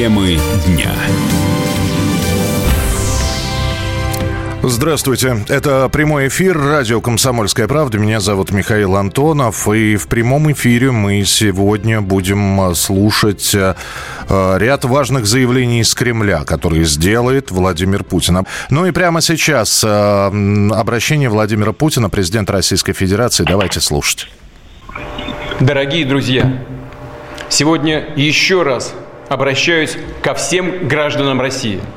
Темы дня. Здравствуйте. Это прямой эфир радио «Комсомольская правда». Меня зовут Михаил Антонов. И в прямом эфире мы сегодня будем а, слушать а, а, ряд важных заявлений из Кремля, которые сделает Владимир Путин. Ну и прямо сейчас обращение Владимира Путина, президента Российской Федерации. Давайте слушать. Дорогие друзья, сегодня еще раз обращаюсь ко всем гражданам России –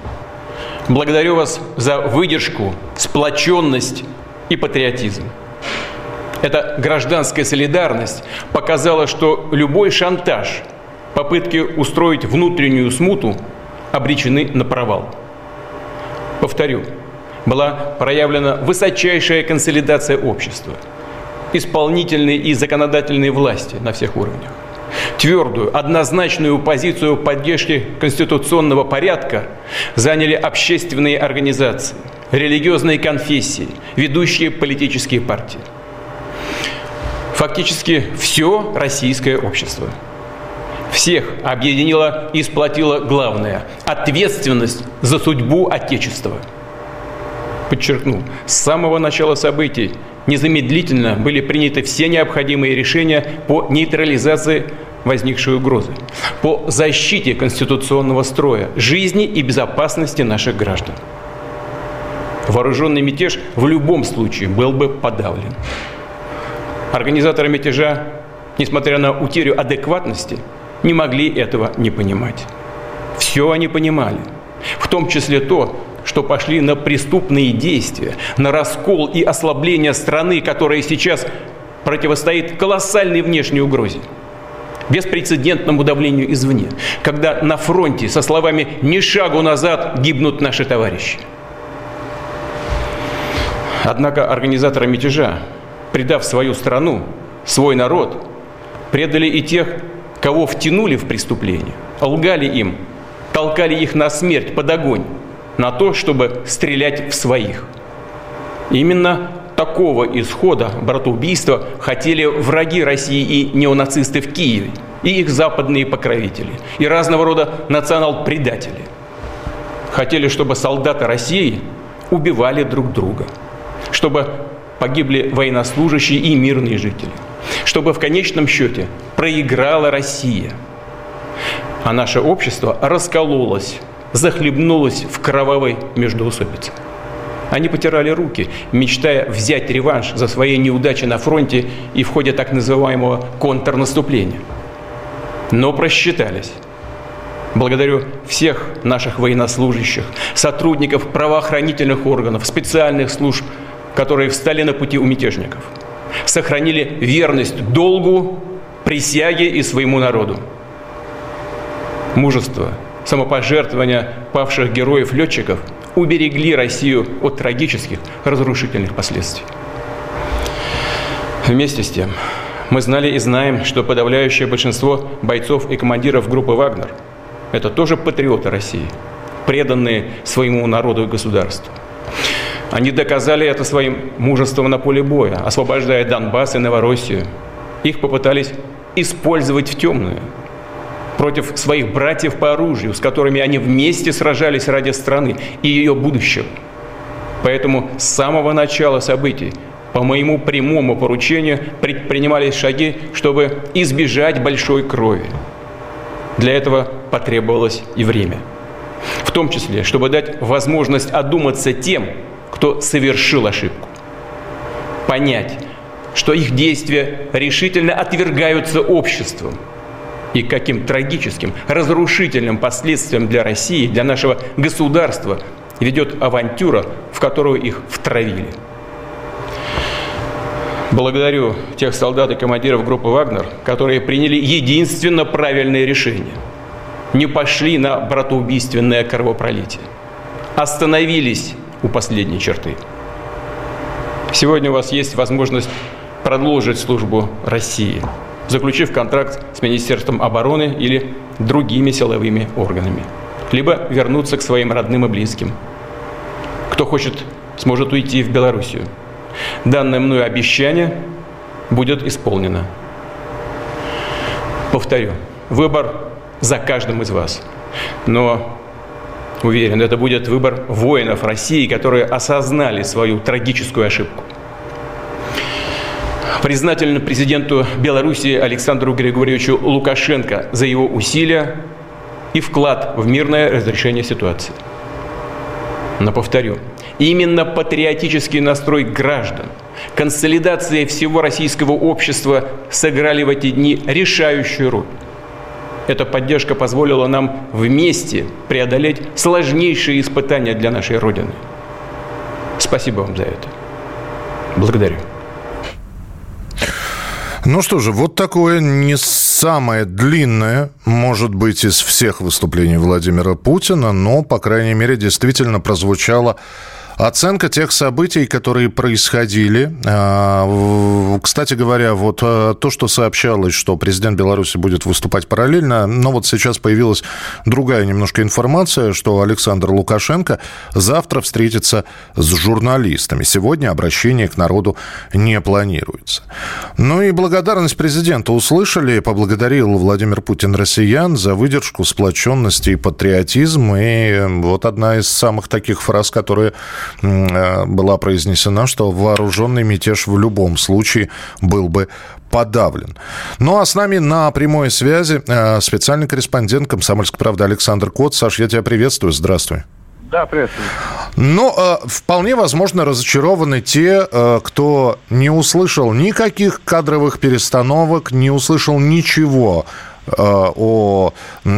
Благодарю вас за выдержку, сплоченность и патриотизм. Эта гражданская солидарность показала, что любой шантаж, попытки устроить внутреннюю смуту обречены на провал. Повторю, была проявлена высочайшая консолидация общества, исполнительной и законодательной власти на всех уровнях твердую, однозначную позицию поддержки конституционного порядка заняли общественные организации, религиозные конфессии, ведущие политические партии. Фактически все российское общество. Всех объединило и сплотило главное – ответственность за судьбу Отечества. Подчеркну, с самого начала событий незамедлительно были приняты все необходимые решения по нейтрализации возникшей угрозы, по защите конституционного строя, жизни и безопасности наших граждан. Вооруженный мятеж в любом случае был бы подавлен. Организаторы мятежа, несмотря на утерю адекватности, не могли этого не понимать. Все они понимали, в том числе то, что пошли на преступные действия, на раскол и ослабление страны, которая сейчас противостоит колоссальной внешней угрозе беспрецедентному давлению извне, когда на фронте со словами «ни шагу назад» гибнут наши товарищи. Однако организаторы мятежа, предав свою страну, свой народ, предали и тех, кого втянули в преступление, лгали им, толкали их на смерть, под огонь, на то, чтобы стрелять в своих. Именно такого исхода братоубийства хотели враги России и неонацисты в Киеве, и их западные покровители, и разного рода национал-предатели. Хотели, чтобы солдаты России убивали друг друга, чтобы погибли военнослужащие и мирные жители, чтобы в конечном счете проиграла Россия, а наше общество раскололось, захлебнулось в кровавой междоусобице. Они потирали руки, мечтая взять реванш за свои неудачи на фронте и в ходе так называемого контрнаступления. Но просчитались. Благодарю всех наших военнослужащих, сотрудников правоохранительных органов, специальных служб, которые встали на пути у мятежников, сохранили верность долгу, присяге и своему народу. Мужество, самопожертвование павших героев-летчиков уберегли Россию от трагических разрушительных последствий. Вместе с тем, мы знали и знаем, что подавляющее большинство бойцов и командиров группы «Вагнер» – это тоже патриоты России, преданные своему народу и государству. Они доказали это своим мужеством на поле боя, освобождая Донбасс и Новороссию. Их попытались использовать в темную – против своих братьев по оружию, с которыми они вместе сражались ради страны и ее будущего. Поэтому с самого начала событий по моему прямому поручению предпринимались шаги, чтобы избежать большой крови. Для этого потребовалось и время. В том числе, чтобы дать возможность одуматься тем, кто совершил ошибку. Понять, что их действия решительно отвергаются обществом – и каким трагическим, разрушительным последствиям для России, для нашего государства ведет авантюра, в которую их втравили. Благодарю тех солдат и командиров группы «Вагнер», которые приняли единственно правильное решение. Не пошли на братоубийственное кровопролитие. Остановились у последней черты. Сегодня у вас есть возможность продолжить службу России – заключив контракт с Министерством обороны или другими силовыми органами. Либо вернуться к своим родным и близким. Кто хочет, сможет уйти в Белоруссию. Данное мною обещание будет исполнено. Повторю, выбор за каждым из вас. Но уверен, это будет выбор воинов России, которые осознали свою трагическую ошибку. Признательно президенту Беларуси Александру Григорьевичу Лукашенко за его усилия и вклад в мирное разрешение ситуации. Но повторю, именно патриотический настрой граждан, консолидация всего российского общества сыграли в эти дни решающую роль. Эта поддержка позволила нам вместе преодолеть сложнейшие испытания для нашей Родины. Спасибо вам за это. Благодарю. Ну что же, вот такое не самое длинное, может быть, из всех выступлений Владимира Путина, но, по крайней мере, действительно прозвучало Оценка тех событий, которые происходили. А, кстати говоря, вот а, то, что сообщалось, что президент Беларуси будет выступать параллельно, но вот сейчас появилась другая немножко информация, что Александр Лукашенко завтра встретится с журналистами. Сегодня обращение к народу не планируется. Ну и благодарность президента услышали. Поблагодарил Владимир Путин россиян за выдержку, сплоченность и патриотизм. И вот одна из самых таких фраз, которые была произнесена, что вооруженный мятеж в любом случае был бы подавлен. Ну а с нами на прямой связи э, специальный корреспондент «Комсомольской правды» Александр Кот. Саш, я тебя приветствую. Здравствуй. Да, приветствую. Но э, вполне возможно разочарованы те, э, кто не услышал никаких кадровых перестановок, не услышал ничего Э, о, э,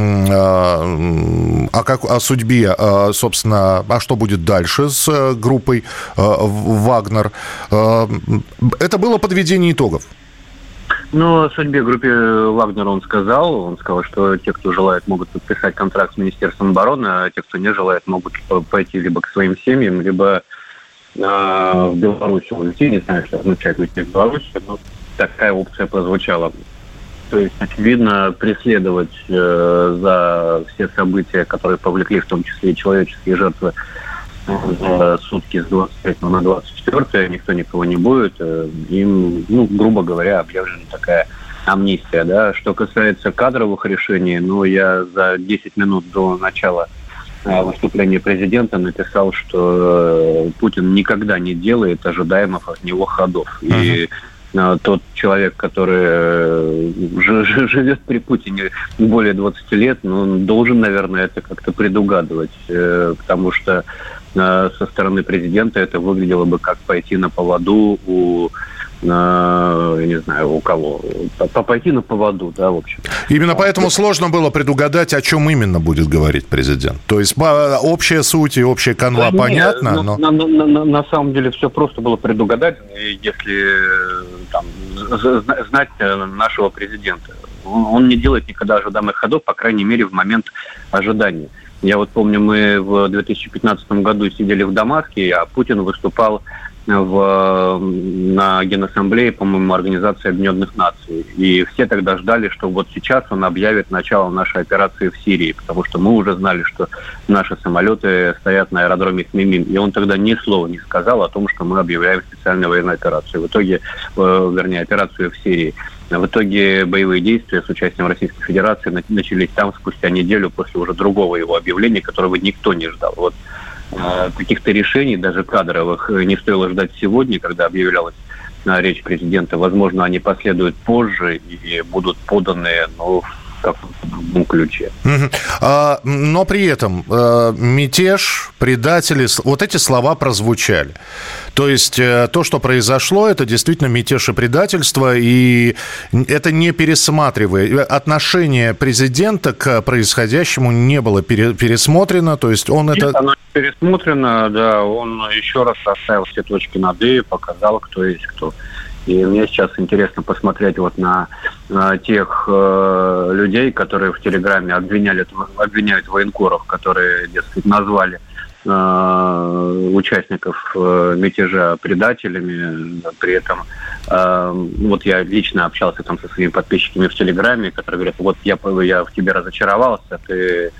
о, как, о судьбе, э, собственно, а что будет дальше с группой «Вагнер». Это было подведение итогов. Ну, о судьбе группе Вагнер он сказал. Он сказал, что те, кто желает, могут подписать контракт с Министерством обороны, а те, кто не желает, могут пойти либо к своим семьям, либо э, в Беларусь уйти. Не знаю, что означает уйти в Беларусь, но такая опция прозвучала. То есть, очевидно, преследовать э, за все события, которые повлекли в том числе и человеческие жертвы за сутки с 23 на 24 никто никого не будет. Э, им, ну, грубо говоря, объявлена такая амнистия. Да? Что касается кадровых решений, ну, я за 10 минут до начала э, выступления президента написал, что э, Путин никогда не делает ожидаемых от него ходов. Uh-huh. И а, тот человек, который э, живет при Путине более 20 лет, ну, он должен, наверное, это как-то предугадывать, э, потому что э, со стороны президента это выглядело бы как пойти на поводу у я не знаю, у кого, пойти на поводу, да, в общем. Именно поэтому сложно было предугадать, о чем именно будет говорить президент. То есть общая суть и общая канва да, понятна, нет, но... На, на, на, на самом деле все просто было предугадать, если там, знать нашего президента. Он, он не делает никогда ожидаемых ходов, по крайней мере, в момент ожидания. Я вот помню, мы в 2015 году сидели в Дамаске, а Путин выступал в, на Генассамблее, по-моему, Организации Объединенных Наций. И все тогда ждали, что вот сейчас он объявит начало нашей операции в Сирии, потому что мы уже знали, что наши самолеты стоят на аэродроме Хмимим. И он тогда ни слова не сказал о том, что мы объявляем специальную военную операцию. В итоге, э, вернее, операцию в Сирии. В итоге боевые действия с участием Российской Федерации начались там спустя неделю после уже другого его объявления, которого никто не ждал. Вот каких-то решений, даже кадровых, э, не стоило ждать сегодня, когда объявлялась э, речь президента. Возможно, они последуют позже и будут поданы ну, в каком-то ключе. А, но при этом мятеж, предатели, вот эти слова прозвучали. То есть э, то, что произошло, это действительно мятеж и предательство, и это не пересматривая. Отношение президента к происходящему не было пересмотрено, то есть он Нет, это... оно пересмотрено, да, он еще раз оставил все точки над «и», показал, кто есть кто. И мне сейчас интересно посмотреть вот на, на тех э, людей, которые в Телеграме обвиняли, обвиняют военкоров, которые, дескать, назвали Э, участников э, мятежа предателями. При этом э, вот я лично общался там со своими подписчиками в Телеграме, которые говорят, вот я, я в тебе разочаровался, ты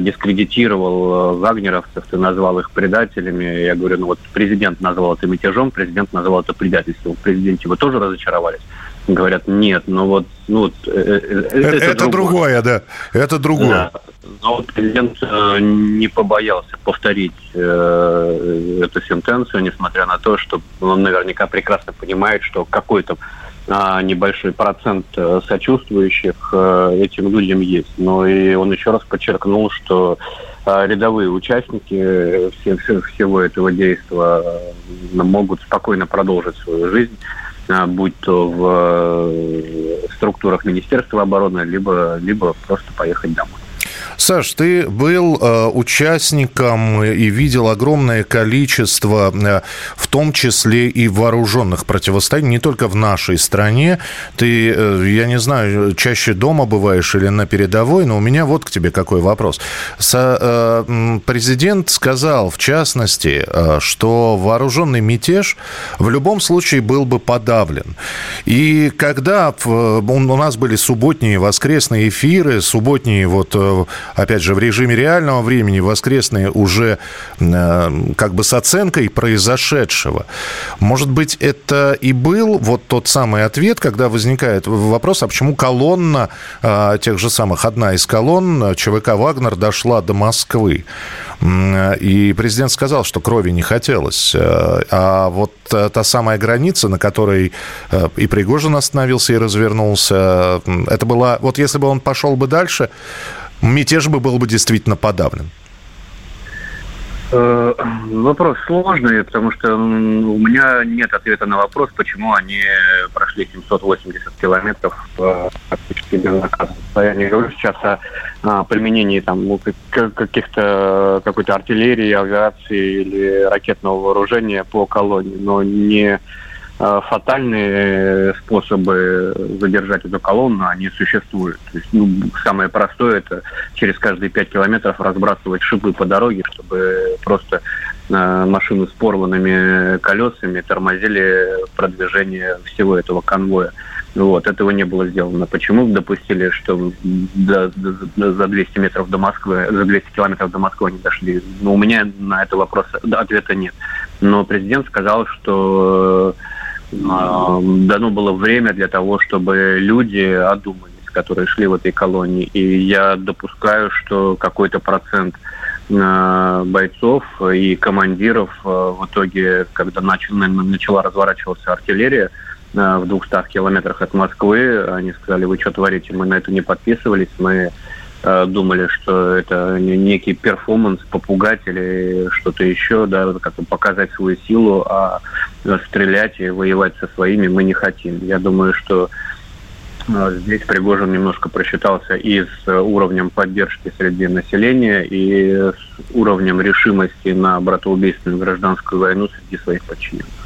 дискредитировал вагнеровцев, ты назвал их предателями. Я говорю, ну вот президент назвал это мятежом, президент назвал это предательством. В президенте вы тоже разочаровались? Говорят, нет, ну вот... Ну, вот это, это, это другое. другое, да, это другое. Да. Но президент э, не побоялся повторить э, эту сентенцию, несмотря на то, что он наверняка прекрасно понимает, что какой-то небольшой процент э, сочувствующих этим людям есть. Но и он еще раз подчеркнул, что рядовые участники всего этого действия могут спокойно продолжить свою жизнь будь то в структурах Министерства обороны, либо, либо просто поехать домой. Саш, ты был э, участником и видел огромное количество, э, в том числе и вооруженных противостояний, не только в нашей стране. Ты, э, я не знаю, чаще дома бываешь или на передовой, но у меня вот к тебе какой вопрос. Со, э, президент сказал, в частности, э, что вооруженный мятеж в любом случае был бы подавлен. И когда в, у нас были субботние воскресные эфиры, субботние вот э, опять же, в режиме реального времени, воскресные уже э, как бы с оценкой произошедшего. Может быть, это и был вот тот самый ответ, когда возникает вопрос, а почему колонна э, тех же самых, одна из колонн ЧВК «Вагнер» дошла до Москвы. И президент сказал, что крови не хотелось. Э, а вот та самая граница, на которой и Пригожин остановился и развернулся, это была... Вот если бы он пошел бы дальше, мятеж бы был бы действительно подавлен? Э, вопрос сложный, потому что у меня нет ответа на вопрос, почему они прошли 780 километров практически безнаказанно. Я не говорю сейчас о, применении там ну, каких-то какой-то артиллерии, авиации или ракетного вооружения по колонии, но не Э, фатальные способы задержать эту колонну, они существуют. То есть, ну, самое простое это через каждые пять километров разбрасывать шипы по дороге, чтобы просто э, машины с порванными колесами тормозили продвижение всего этого конвоя. Вот, этого не было сделано. Почему допустили, что до, до, за 200 метров до Москвы, за 200 километров до Москвы они дошли? Ну, у меня на это вопрос ответа нет. Но президент сказал, что а, дано было время для того, чтобы люди одумались, которые шли в этой колонии. И я допускаю, что какой-то процент а, бойцов и командиров а, в итоге, когда начал, начала разворачиваться артиллерия в 200 километрах от Москвы, они сказали, вы что творите, мы на это не подписывались, мы думали, что это некий перформанс, попугать или что-то еще, да, как бы показать свою силу, а стрелять и воевать со своими мы не хотим. Я думаю, что э, Здесь Пригожин немножко просчитался и с уровнем поддержки среди населения, и с уровнем решимости на братоубийственную гражданскую войну среди своих подчиненных.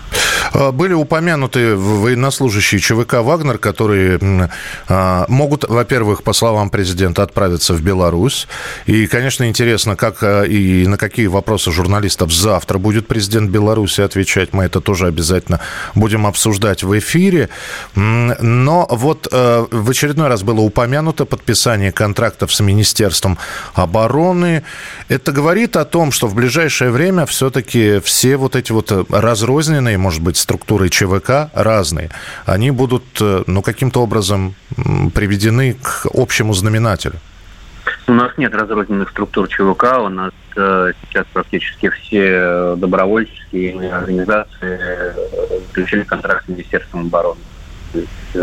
А, были упомянуты военнослужащие ЧВК «Вагнер», которые а, могут, во-первых, по словам президента, отправиться в Беларусь. И, конечно, интересно, как а, и на какие вопросы журналистов завтра будет президент Беларуси отвечать. Мы это тоже обязательно будем обсуждать в эфире. Но вот в очередной раз было упомянуто подписание контрактов с Министерством обороны. Это говорит о том, что в ближайшее время все-таки все вот эти вот разрозненные, может быть, структуры ЧВК разные, они будут, э, ну, каким-то образом приведены к общему знаменателю? У нас нет разрозненных структур ЧВК, у нас э, сейчас практически все добровольческие организации э, заключили контракт с Министерством обороны. Есть, э,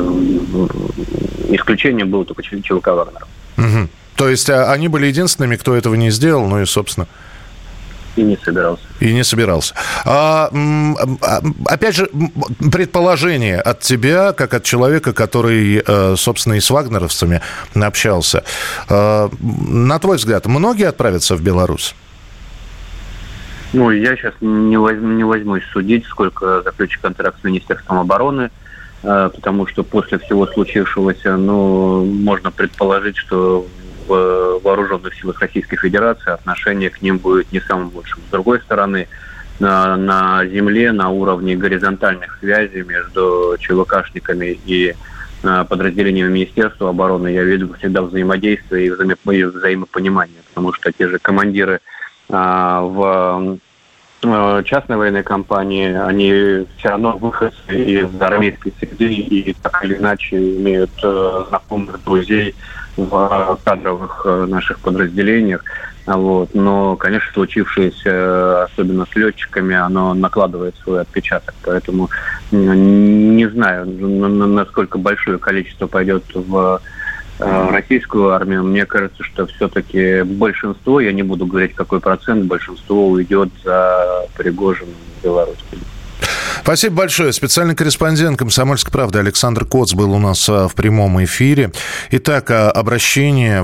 исключение было только ЧВК Вагнера. Угу. То есть а, они были единственными, кто этого не сделал, ну и, собственно, и не собирался. И не собирался. А, а, опять же, предположение от тебя, как от человека, который, э, собственно, и с вагнеровцами общался. Э, на твой взгляд, многие отправятся в Беларусь? Ну, я сейчас не, возьму, не возьмусь судить, сколько заключит контракт с Министерством обороны, э, потому что после всего случившегося, ну, можно предположить, что вооруженных силах Российской Федерации отношение к ним будет не самым лучшим. С другой стороны, на, на земле, на уровне горизонтальных связей между ЧВКшниками и а, подразделениями Министерства обороны я видел всегда взаимодействие и, взаимо, и взаимопонимание, потому что те же командиры а, в э, частной военной компании, они все равно выходцы из армейской среды и так или иначе имеют э, знакомых, друзей в кадровых наших подразделениях. Вот. Но, конечно, случившееся, особенно с летчиками, оно накладывает свой отпечаток. Поэтому не знаю, насколько большое количество пойдет в Э, российскую армию, мне кажется, что все-таки большинство, я не буду говорить какой процент, большинство уйдет за Пригожиным Белорусским. Спасибо большое. Специальный корреспондент «Комсомольской правды» Александр Коц был у нас а, в прямом эфире. Итак, а, обращение,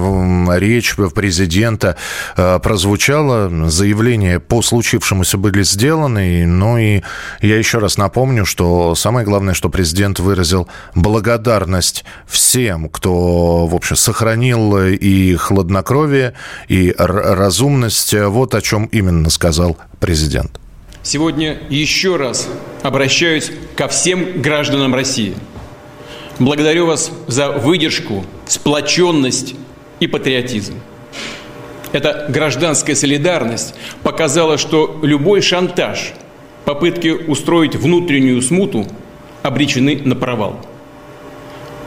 речь президента а, прозвучало, заявления по случившемуся были сделаны. Ну и я еще раз напомню, что самое главное, что президент выразил благодарность всем, кто, в общем, сохранил и хладнокровие, и разумность. Вот о чем именно сказал президент. Сегодня еще раз обращаюсь ко всем гражданам России. Благодарю вас за выдержку, сплоченность и патриотизм. Эта гражданская солидарность показала, что любой шантаж, попытки устроить внутреннюю смуту обречены на провал.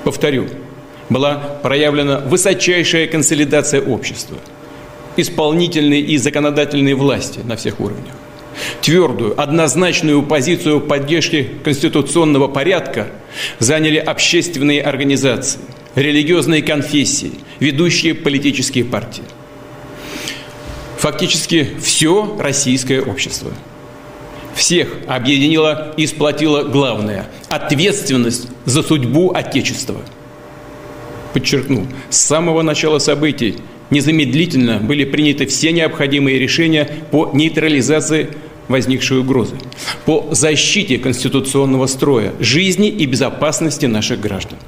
Повторю, была проявлена высочайшая консолидация общества, исполнительной и законодательной власти на всех уровнях твердую, однозначную позицию поддержки конституционного порядка заняли общественные организации, религиозные конфессии, ведущие политические партии. Фактически все российское общество. Всех объединило и сплотило главное – ответственность за судьбу Отечества. Подчеркну, с самого начала событий незамедлительно были приняты все необходимые решения по нейтрализации возникшей угрозы, по защите конституционного строя, жизни и безопасности наших граждан.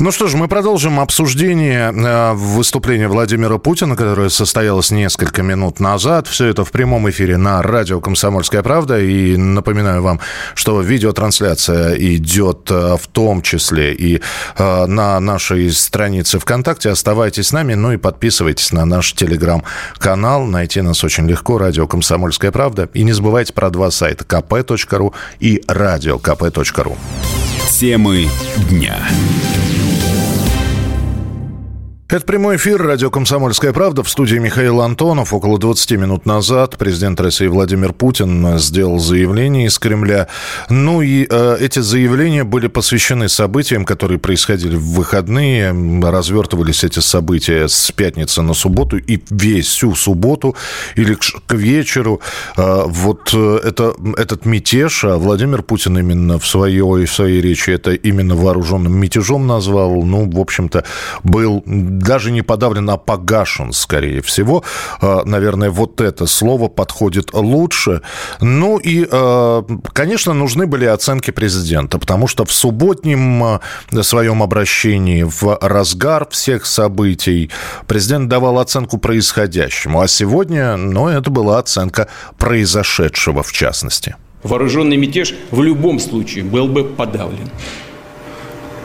Ну что ж, мы продолжим обсуждение э, выступления Владимира Путина, которое состоялось несколько минут назад. Все это в прямом эфире на радио «Комсомольская правда». И напоминаю вам, что видеотрансляция идет э, в том числе и э, на нашей странице ВКонтакте. Оставайтесь с нами, ну и подписывайтесь на наш телеграм-канал. Найти нас очень легко. Радио «Комсомольская правда». И не забывайте про два сайта kp.ru и радиокп.ру. Темы дня. Это прямой эфир радио «Комсомольская правда» в студии Михаил Антонов. Около 20 минут назад президент России Владимир Путин сделал заявление из Кремля. Ну и э, эти заявления были посвящены событиям, которые происходили в выходные. Развертывались эти события с пятницы на субботу и весь всю субботу или к, к вечеру. Э, вот э, это, этот мятеж, а Владимир Путин именно в своей, в своей речи это именно вооруженным мятежом назвал. Ну, в общем-то, был даже не подавлен, а погашен, скорее всего. А, наверное, вот это слово подходит лучше. Ну и, а, конечно, нужны были оценки президента, потому что в субботнем а, своем обращении, в разгар всех событий, президент давал оценку происходящему. А сегодня, ну, это была оценка произошедшего в частности. Вооруженный мятеж в любом случае был бы подавлен.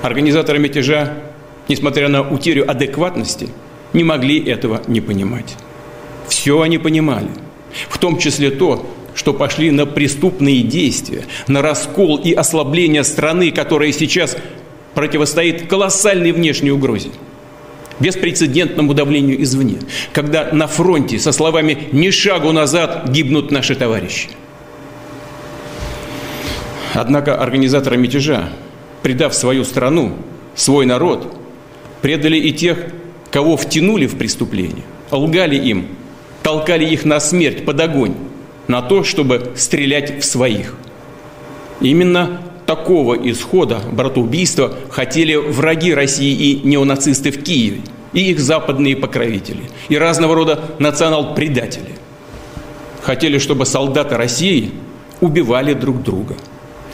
Организаторы мятежа несмотря на утерю адекватности, не могли этого не понимать. Все они понимали, в том числе то, что пошли на преступные действия, на раскол и ослабление страны, которая сейчас противостоит колоссальной внешней угрозе, беспрецедентному давлению извне, когда на фронте со словами «ни шагу назад» гибнут наши товарищи. Однако организаторы мятежа, предав свою страну, свой народ – предали и тех, кого втянули в преступление, лгали им, толкали их на смерть, под огонь, на то, чтобы стрелять в своих. Именно такого исхода братоубийства хотели враги России и неонацисты в Киеве, и их западные покровители, и разного рода национал-предатели. Хотели, чтобы солдаты России убивали друг друга,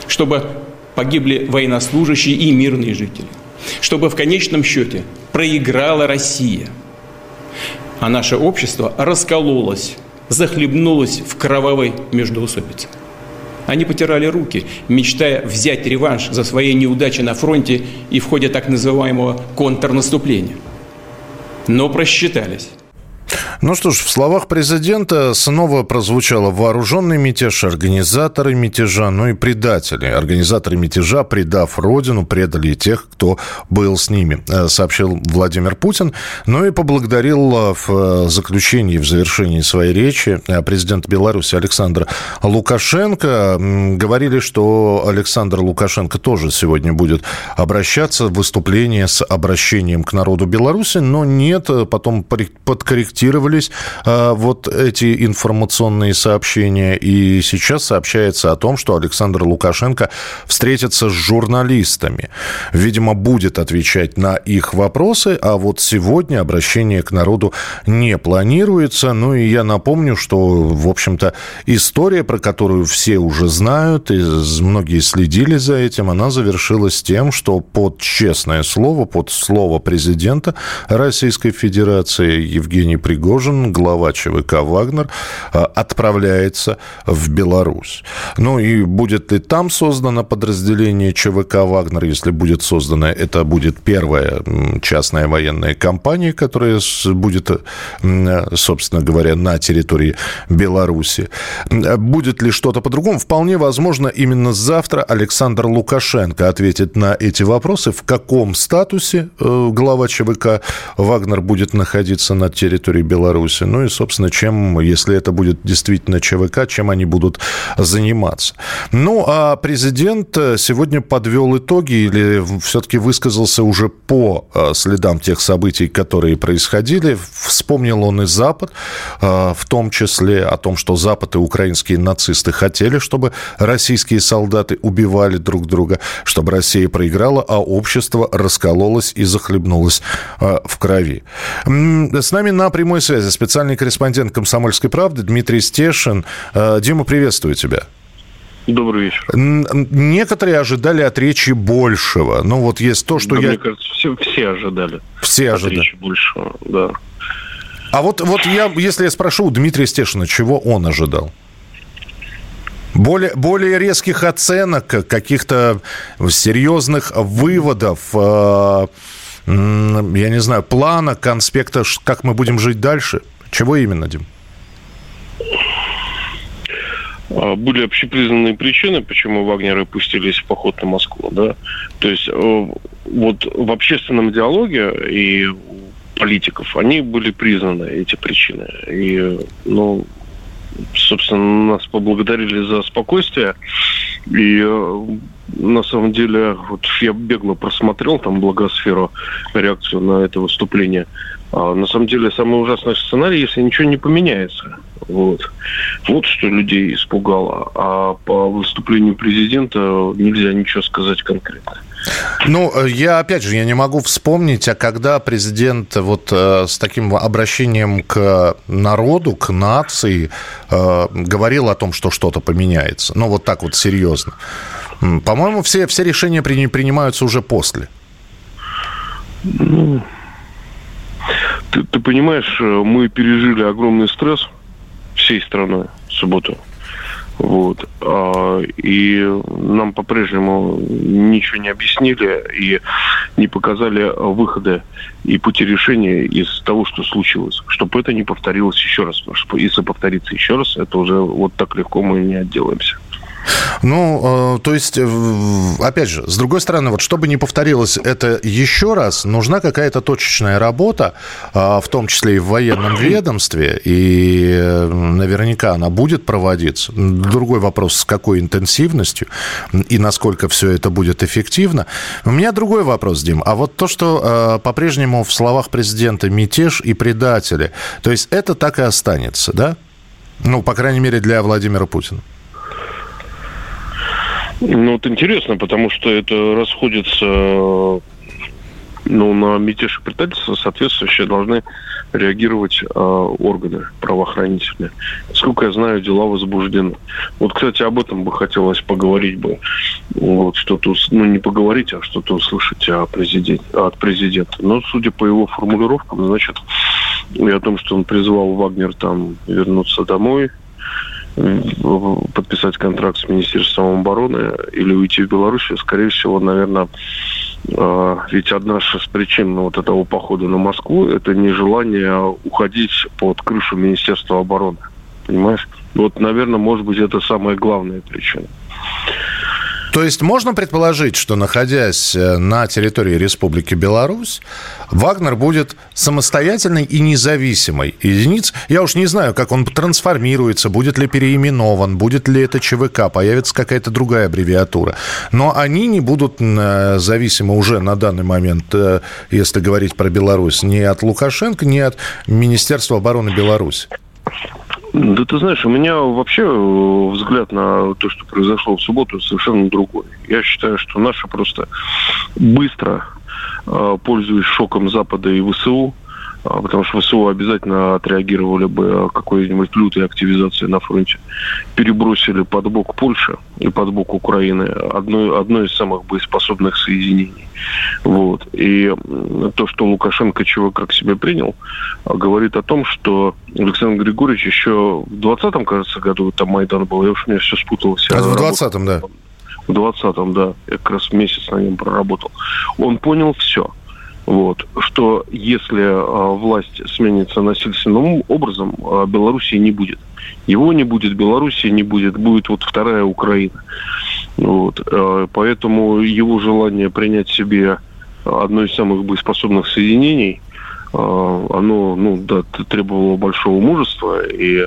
чтобы погибли военнослужащие и мирные жители – чтобы в конечном счете проиграла Россия. А наше общество раскололось, захлебнулось в кровавой междоусобице. Они потирали руки, мечтая взять реванш за свои неудачи на фронте и в ходе так называемого контрнаступления. Но просчитались. Ну что ж, в словах президента снова прозвучало вооруженный мятеж, организаторы мятежа, ну и предатели. Организаторы мятежа, предав родину, предали тех, кто был с ними, э, сообщил Владимир Путин. Ну и поблагодарил э, в заключении, в завершении своей речи э, президента Беларуси Александра Лукашенко. Говорили, что Александр Лукашенко тоже сегодня будет обращаться в выступление с обращением к народу Беларуси, но нет, потом подкорректировали появились э, вот эти информационные сообщения, и сейчас сообщается о том, что Александр Лукашенко встретится с журналистами. Видимо, будет отвечать на их вопросы, а вот сегодня обращение к народу не планируется. Ну и я напомню, что, в общем-то, история, про которую все уже знают, и многие следили за этим, она завершилась тем, что под честное слово, под слово президента Российской Федерации Евгений Пригожин Пригожин, глава ЧВК «Вагнер», а, отправляется в Беларусь. Ну и будет ли там создано подразделение ЧВК «Вагнер»? Если будет создано, это будет первая частная военная компания, которая будет, собственно говоря, на территории Беларуси. Будет ли что-то по-другому? Вполне возможно, именно завтра Александр Лукашенко ответит на эти вопросы, в каком статусе э, глава ЧВК «Вагнер» будет находиться на территории Беларуси Беларуси. Ну и, собственно, чем, если это будет действительно ЧВК, чем они будут заниматься. Ну, а президент сегодня подвел итоги или все-таки высказался уже по э, следам тех событий, которые происходили. Вспомнил он и Запад, э, в том числе о том, что Запад и украинские нацисты хотели, чтобы российские солдаты убивали друг друга, чтобы Россия проиграла, а общество раскололось и захлебнулось э, в крови. С нами на прямой связи специальный корреспондент «Комсомольской правды» Дмитрий Стешин. Э, Дима, приветствую тебя. Добрый вечер. Некоторые ожидали от речи большего. Ну, вот есть то, что да, я... Мне кажется, все, все ожидали. Все от ожидали. речи большего, да. А вот, вот я, если я спрошу у Дмитрия Стешина, чего он ожидал? Более, более резких оценок, каких-то серьезных выводов, э, я не знаю, плана, конспекта, как мы будем жить дальше? Чего именно, Дим? А, были общепризнанные причины, почему вагнеры пустились в поход на Москву. Да? То есть э, вот в общественном диалоге и политиков, они были признаны, эти причины. И, ну, собственно, нас поблагодарили за спокойствие. И э, на самом деле, вот я бегло просмотрел там благосферу, реакцию на это выступление. А на самом деле, самый ужасный сценарий, если ничего не поменяется. Вот. Вот что людей испугало. А по выступлению президента нельзя ничего сказать конкретно. Ну, э, я, опять же, я не могу вспомнить, а когда президент вот э, с таким обращением к народу, к нации э, говорил о том, что что-то поменяется. Ну, вот так вот серьезно. По-моему, все, все решения при, принимаются уже после. Ну, ты, ты понимаешь, э, мы пережили огромный стресс всей страной в субботу. Вот. А, и нам по-прежнему ничего не объяснили и не показали выхода и пути решения из того, что случилось. Чтобы это не повторилось еще раз. Потому что если повторится еще раз, это уже вот так легко мы не отделаемся. Ну, э, то есть, опять же, с другой стороны, вот чтобы не повторилось это еще раз, нужна какая-то точечная работа, э, в том числе и в военном ведомстве, и э, наверняка она будет проводиться. Другой вопрос, с какой интенсивностью и насколько все это будет эффективно. У меня другой вопрос, Дим. А вот то, что по-прежнему в словах президента мятеж и предатели, то есть это так и останется, да? Ну, по крайней мере, для Владимира Путина. Ну, вот интересно, потому что это расходится ну, на мятеж и предательство соответствующие должны реагировать э, органы правоохранительные. Сколько я знаю, дела возбуждены. Вот, кстати, об этом бы хотелось поговорить бы. Вот что-то, ну, не поговорить, а что-то услышать о президенте, от президента. Но, судя по его формулировкам, значит, и о том, что он призвал Вагнер там вернуться домой, подписать контракт с Министерством обороны или уйти в Беларусь, скорее всего, наверное, А, ведь одна из причин вот этого похода на Москву – это нежелание уходить под крышу Министерства обороны. Понимаешь? Вот, наверное, может быть, это самая главная причина. То есть можно предположить, что находясь э, на территории Республики Беларусь, Вагнер будет самостоятельной и независимой единицей. Я уж не знаю, как он трансформируется, будет ли переименован, будет ли это ЧВК, появится какая-то другая аббревиатура. Но они не будут э, зависимы уже на данный момент, э, если говорить про Беларусь, ни от Лукашенко, ни от Министерства обороны Беларуси. Да ты знаешь, у меня вообще э, взгляд на то, что произошло в субботу, совершенно другой. Я считаю, что наши просто быстро, э, пользуясь шоком Запада и ВСУ, потому что ВСУ обязательно отреагировали бы какой-нибудь лютой активизацией на фронте. Перебросили под бок Польши и под бок Украины одно, одно из самых боеспособных соединений. Вот. И то, что Лукашенко чего как себя принял, а, говорит о том, что Александр Григорьевич еще в 20-м, кажется, году там Майдан был, я уж меня все спуталось. А в 20-м, да. В 20-м, да. Я как раз месяц на нем проработал. Он понял все – вот, что если э, власть сменится насильственным образом, э, Белоруссии не будет. Его не будет, Белоруссии не будет, будет вот вторая Украина. Вот, э, поэтому его желание принять себе одно из самых боеспособных соединений – оно ну, да, требовало большого мужества и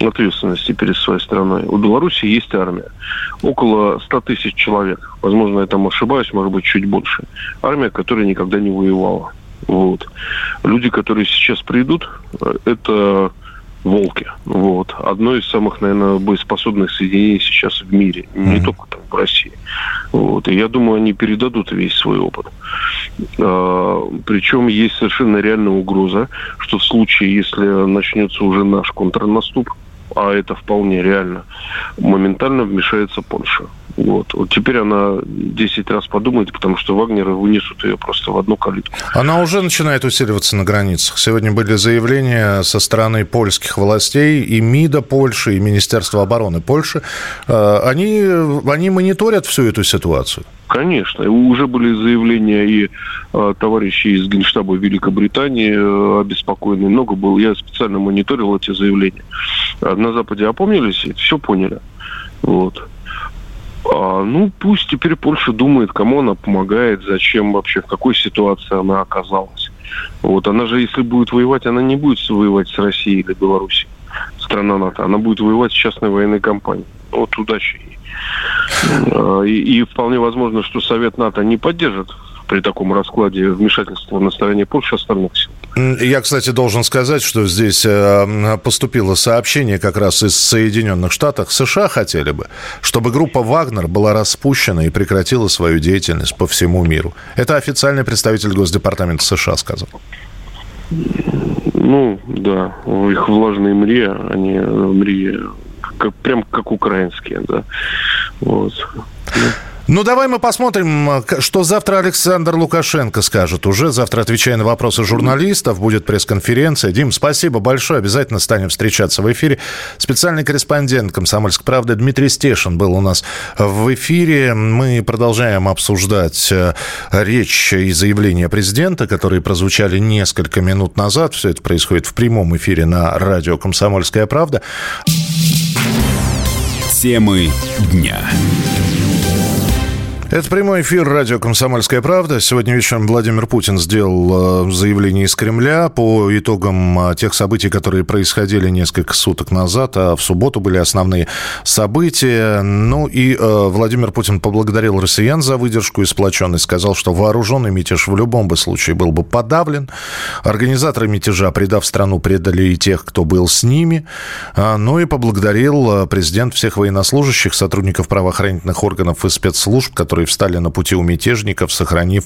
ответственности перед своей страной. У Беларуси есть армия. Около 100 тысяч человек. Возможно, я там ошибаюсь, может быть, чуть больше. Армия, которая никогда не воевала. Вот. Люди, которые сейчас придут, это волки. Вот. Одно из самых, наверное, боеспособных соединений сейчас в мире. Не mm-hmm. только там в России. Вот. И я думаю, они передадут весь свой опыт. А, причем есть совершенно реальная угроза, что в случае, если начнется уже наш контрнаступ, а это вполне реально, моментально вмешается Польша. Вот. вот теперь она 10 раз подумает, потому что Вагнеры вынесут ее просто в одну калитку. Она уже начинает усиливаться на границах. Сегодня были заявления со стороны польских властей, и МИДа Польши, и Министерства обороны Польши. Э, они, они мониторят всю эту ситуацию. Конечно. Уже были заявления и э, товарищей из Генштаба Великобритании э, обеспокоены. Много было. Я специально мониторил эти заявления. На Западе опомнились и все поняли. Вот. А, ну, пусть теперь Польша думает, кому она помогает, зачем вообще, в какой ситуации она оказалась. Вот, она же, если будет воевать, она не будет воевать с Россией или Белоруссией, страна НАТО. Она будет воевать с частной военной компанией. Вот удачи ей. А, и, и вполне возможно, что Совет НАТО не поддержит при таком раскладе вмешательства на стороне Польши остальных сил. Я, кстати, должен сказать, что здесь э, поступило сообщение как раз из Соединенных Штатов. США хотели бы, чтобы группа «Вагнер» была распущена и прекратила свою деятельность по всему миру. Это официальный представитель Госдепартамента США сказал. Ну, да, их влажные мри, они мри как, прям как украинские, да. Вот. Ну, давай мы посмотрим, что завтра Александр Лукашенко скажет. Уже завтра, отвечая на вопросы журналистов, будет пресс-конференция. Дим, спасибо большое. Обязательно станем встречаться в эфире. Специальный корреспондент «Комсомольской правды» Дмитрий Стешин был у нас в эфире. Мы продолжаем обсуждать э, речь и заявления президента, которые прозвучали несколько минут назад. Все это происходит в прямом эфире на радио «Комсомольская правда». Темы дня. Это прямой эфир радио «Комсомольская правда». Сегодня вечером Владимир Путин сделал э, заявление из Кремля по итогам э, тех событий, которые происходили несколько суток назад, а в субботу были основные события. Ну и э, Владимир Путин поблагодарил россиян за выдержку и сплоченность, сказал, что вооруженный мятеж в любом бы случае был бы подавлен. Организаторы мятежа, предав страну, предали и тех, кто был с ними. А, ну и поблагодарил президент всех военнослужащих, сотрудников правоохранительных органов и спецслужб, которые которые встали на пути у мятежников, сохранив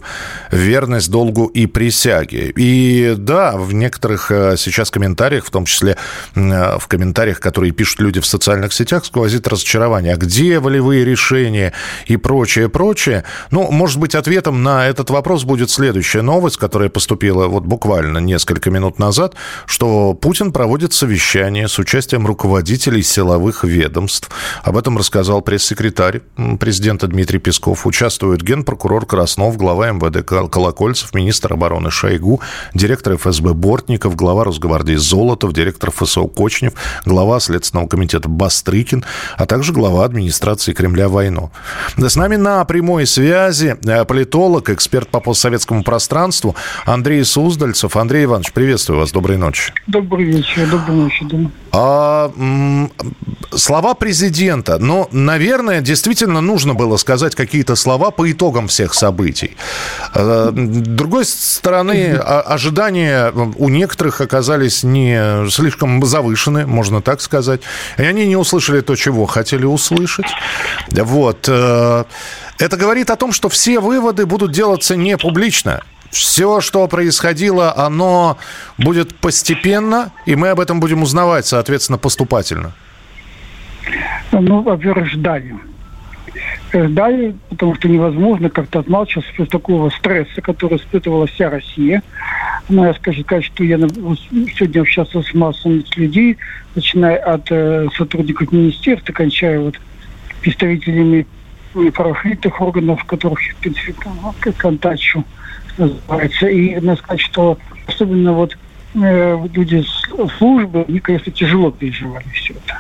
верность долгу и присяге. И да, в некоторых э, сейчас комментариях, в том числе э, в комментариях, которые пишут люди в социальных сетях, сквозит разочарование. А где волевые решения и прочее, прочее? Ну, может быть, ответом на этот вопрос будет следующая новость, которая поступила вот буквально несколько минут назад, что Путин проводит совещание с участием руководителей силовых ведомств. Об этом рассказал пресс-секретарь президента Дмитрий Песков Участвуют генпрокурор Краснов, глава МВД Колокольцев, министр обороны Шойгу, директор ФСБ Бортников, глава Росгвардии Золотов, директор ФСО Кочнев, глава Следственного комитета Бастрыкин, а также глава администрации Кремля Войну. С нами на прямой связи э, политолог, эксперт по постсоветскому пространству Андрей Суздальцев. Андрей Иванович, приветствую вас. Доброй ночи. Добрый вечер. Доброй ночи. Да. А, слова президента. Но, наверное, действительно нужно было сказать какие-то слова по итогам всех событий. А, с другой стороны, ожидания у некоторых оказались не слишком завышены, можно так сказать. И они не услышали то, чего хотели услышать. Вот. Э, это говорит о том, что все выводы будут делаться не публично все, что происходило, оно будет постепенно, и мы об этом будем узнавать, соответственно, поступательно? Ну, во-первых, ждали. Ждали, потому что невозможно как-то отмалчиваться от такого стресса, который испытывала вся Россия. Ну, я скажу сказать, что я сегодня общался с массой людей, начиная от э, сотрудников министерства, кончая вот представителями правоохранительных органов, которых, в принципе, контачу называется. И надо сказать, что особенно вот э, люди службы, они, конечно, тяжело переживали все это.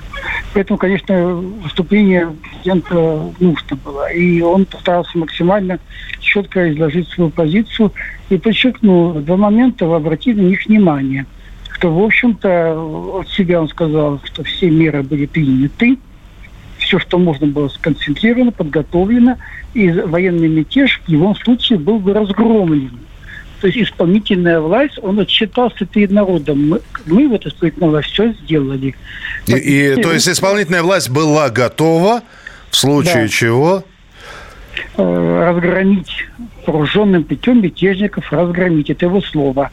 Поэтому, конечно, выступление президента нужно было. И он постарался максимально четко изложить свою позицию и подчеркнул два момента, обратить на них внимание. Что, в общем-то, от себя он сказал, что все меры были приняты, все, что можно было сконцентрировано, подготовлено, и военный мятеж в любом случае был бы разгромлен. То есть исполнительная власть, он отчитался перед народом. Мы, мы вот исполнительная власть все сделали. И, и, то есть исполнительная власть была готова, в случае да. чего? Э, разгромить вооруженным путем мятежников, разгромить. Это его слово.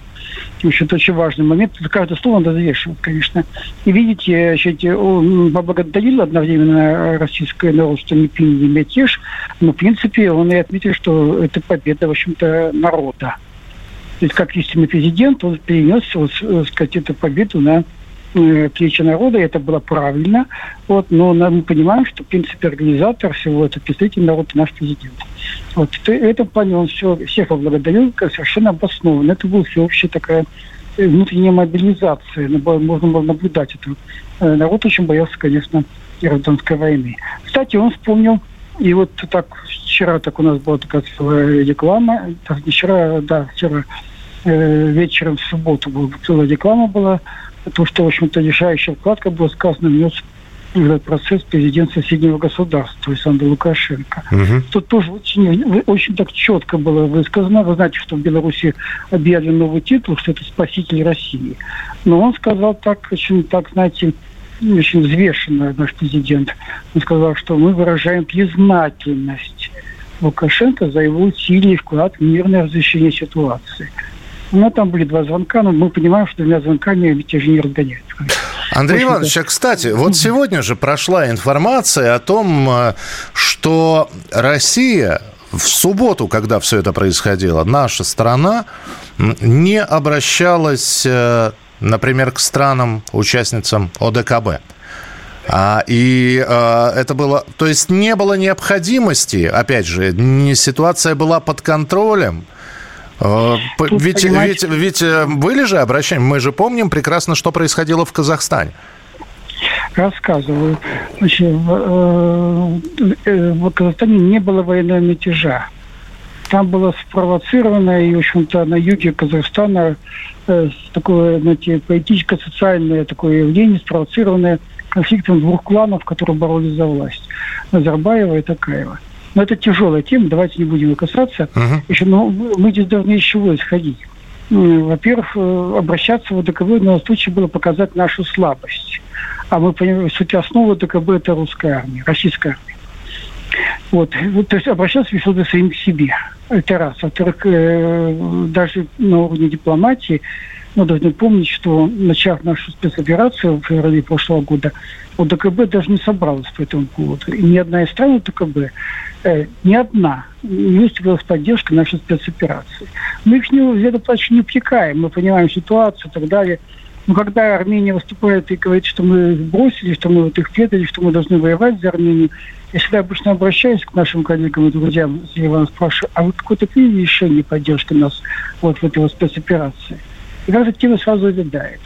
Это очень важный момент. Каждое слово надо взвешивать, конечно. И видите, значит, он поблагодарил одновременно российское народ, что не приняли мятеж, но, в принципе, он и отметил, что это победа, в общем-то, народа. То есть, как истинный президент, он перенес, вот, сказать, эту победу на э, плечи народа, и это было правильно. Вот, но мы понимаем, что, в принципе, организатор всего это представитель народа, наш президент. Вот, в этом плане он все, всех поблагодарил совершенно обоснованно. Это была всеобщая такая э, внутренняя мобилизация. Можно было наблюдать это. Э, народ очень боялся, конечно, гражданской войны. Кстати, он вспомнил, и вот так вчера так у нас была такая целая реклама, так, не вчера, да, вчера э, вечером в субботу была целая реклама была, потому что, в общем-то, решающая вкладка была сказана внес этот процесс президент соседнего государства, Александр Лукашенко. Угу. Тут тоже очень, очень так четко было высказано. Вы знаете, что в Беларуси объявлен новый титул, что это спаситель России. Но он сказал так, очень так, знаете, очень взвешенно наш президент. Он сказал, что мы выражаем признательность Лукашенко за его усилий вклад в мирное разрешение ситуации. Ну, там были два звонка, но мы понимаем, что двумя звонками мятежи не разгоняются. Андрей Иванович, а, кстати, вот сегодня же прошла информация о том, э, что Россия в субботу, когда все это происходило, наша страна не обращалась, э, например, к странам, участницам ОДКБ. А, и а, это было, то есть не было необходимости, опять же, не ситуация была под контролем, а, ведь, ведь, ведь э, были же обращения, мы же помним прекрасно, что происходило в Казахстане. Рассказываю. Значит, в, э, э, в Казахстане не было военного мятежа. Там было спровоцировано, и, в общем-то, на юге Казахстана э, такое, знаете, политическо-социальное такое явление, спровоцированное конфликтом двух кланов, которые боролись за власть. Назарбаева и Такаева. Но это тяжелая тема, давайте не будем ее касаться. Uh-huh. Еще, но мы здесь должны из чего исходить? Во-первых, э, обращаться в ДКБ в данном случае было показать нашу слабость. А мы понимаем, что основа ДКБ – это русская армия, российская армия. Вот. То есть обращаться весело самим к себе. Это раз. Во-вторых, э, даже на уровне дипломатии мы должны помнить, что начав нашу спецоперацию в феврале прошлого года, ОДКБ даже не собралась по этому поводу. И ни одна из стран ОДКБ э, ни одна не выступила с поддержкой нашей спецоперации. Мы их не, в этом плане не упрекаем, мы понимаем ситуацию и так далее. Но когда Армения выступает и говорит, что мы бросили, что мы вот их предали, что мы должны воевать за Армению, я всегда обычно обращаюсь к нашим коллегам и друзьям с Еревана, спрашиваю, а вы какое-то приняли решение поддержки нас вот в этой вот спецоперации? И как-то тема сразу увядает.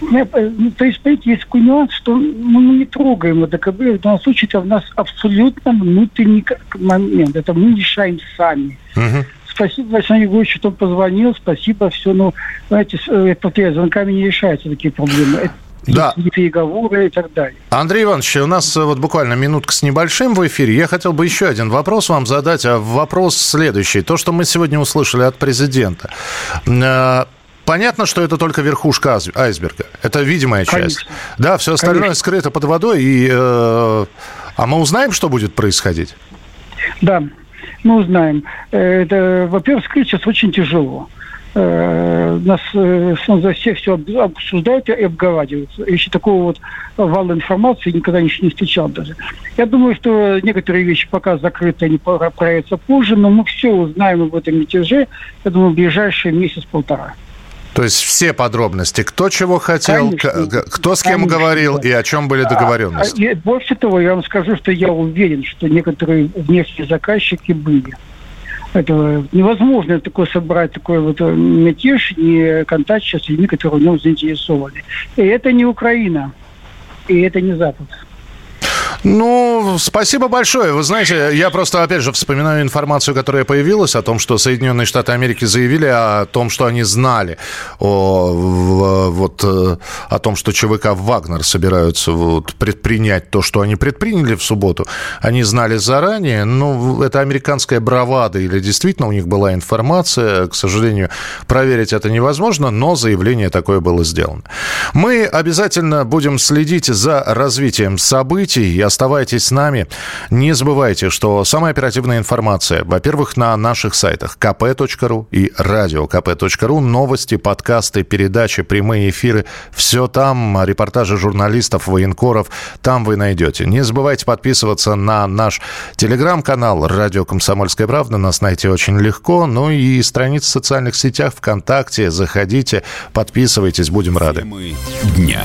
Ну, то есть, понимаете, есть такой нюанс, что мы не трогаем ОДКБ. В данном случае это у нас абсолютно внутренний момент. Это мы решаем сами. Угу. Спасибо Александру Егоровичу, что он позвонил. Спасибо, все. Ну, знаете, э, повторяю, звонками не решаются такие проблемы. Да. переговоры и так далее. Андрей Иванович, у нас э, вот буквально минутка с небольшим в эфире. Я хотел бы еще один вопрос вам задать. А вопрос следующий. То, что мы сегодня услышали от президента. Э, понятно, что это только верхушка айсберга. Это видимая часть. Конечно. Да, все остальное Конечно. скрыто под водой. И, э, а мы узнаем, что будет происходить? Да, мы узнаем. Э, это, во-первых, скрыть сейчас очень тяжело. Э, нас э, за всех все обсуждают и обговаривают. Еще такого вот вала информации никогда еще не встречал даже. Я думаю, что некоторые вещи пока закрыты, они проявятся позже, но мы все узнаем об этом мятеже, я думаю, в ближайший месяц-полтора. То есть все подробности, кто чего хотел, Конечно. кто с кем Конечно. говорил и о чем были договоренности. А, больше того, я вам скажу, что я уверен, что некоторые внешние заказчики были. Этого невозможно такое собрать, такой вот э, мятеж, не контакт с людьми, которые в нем заинтересованы. И это не Украина, и это не Запад. Ну, спасибо большое. Вы знаете, я просто, опять же, вспоминаю информацию, которая появилась о том, что Соединенные Штаты Америки заявили о том, что они знали о, вот, э, о том, что ЧВК «Вагнер» собираются вот, предпринять то, что они предприняли в субботу. Они знали заранее. Ну, это американская бравада или действительно у них была информация. К сожалению, проверить это невозможно, но заявление такое было сделано. Мы обязательно будем следить за развитием событий. Я Оставайтесь с нами. Не забывайте, что самая оперативная информация, во-первых, на наших сайтах kp.ru и radiokp.ru. Новости, подкасты, передачи, прямые эфиры. Все там. Репортажи журналистов, военкоров. Там вы найдете. Не забывайте подписываться на наш телеграм-канал «Радио Комсомольская правда». Нас найти очень легко. Ну и страницы в социальных сетях ВКонтакте. Заходите, подписывайтесь. Будем рады. Дня.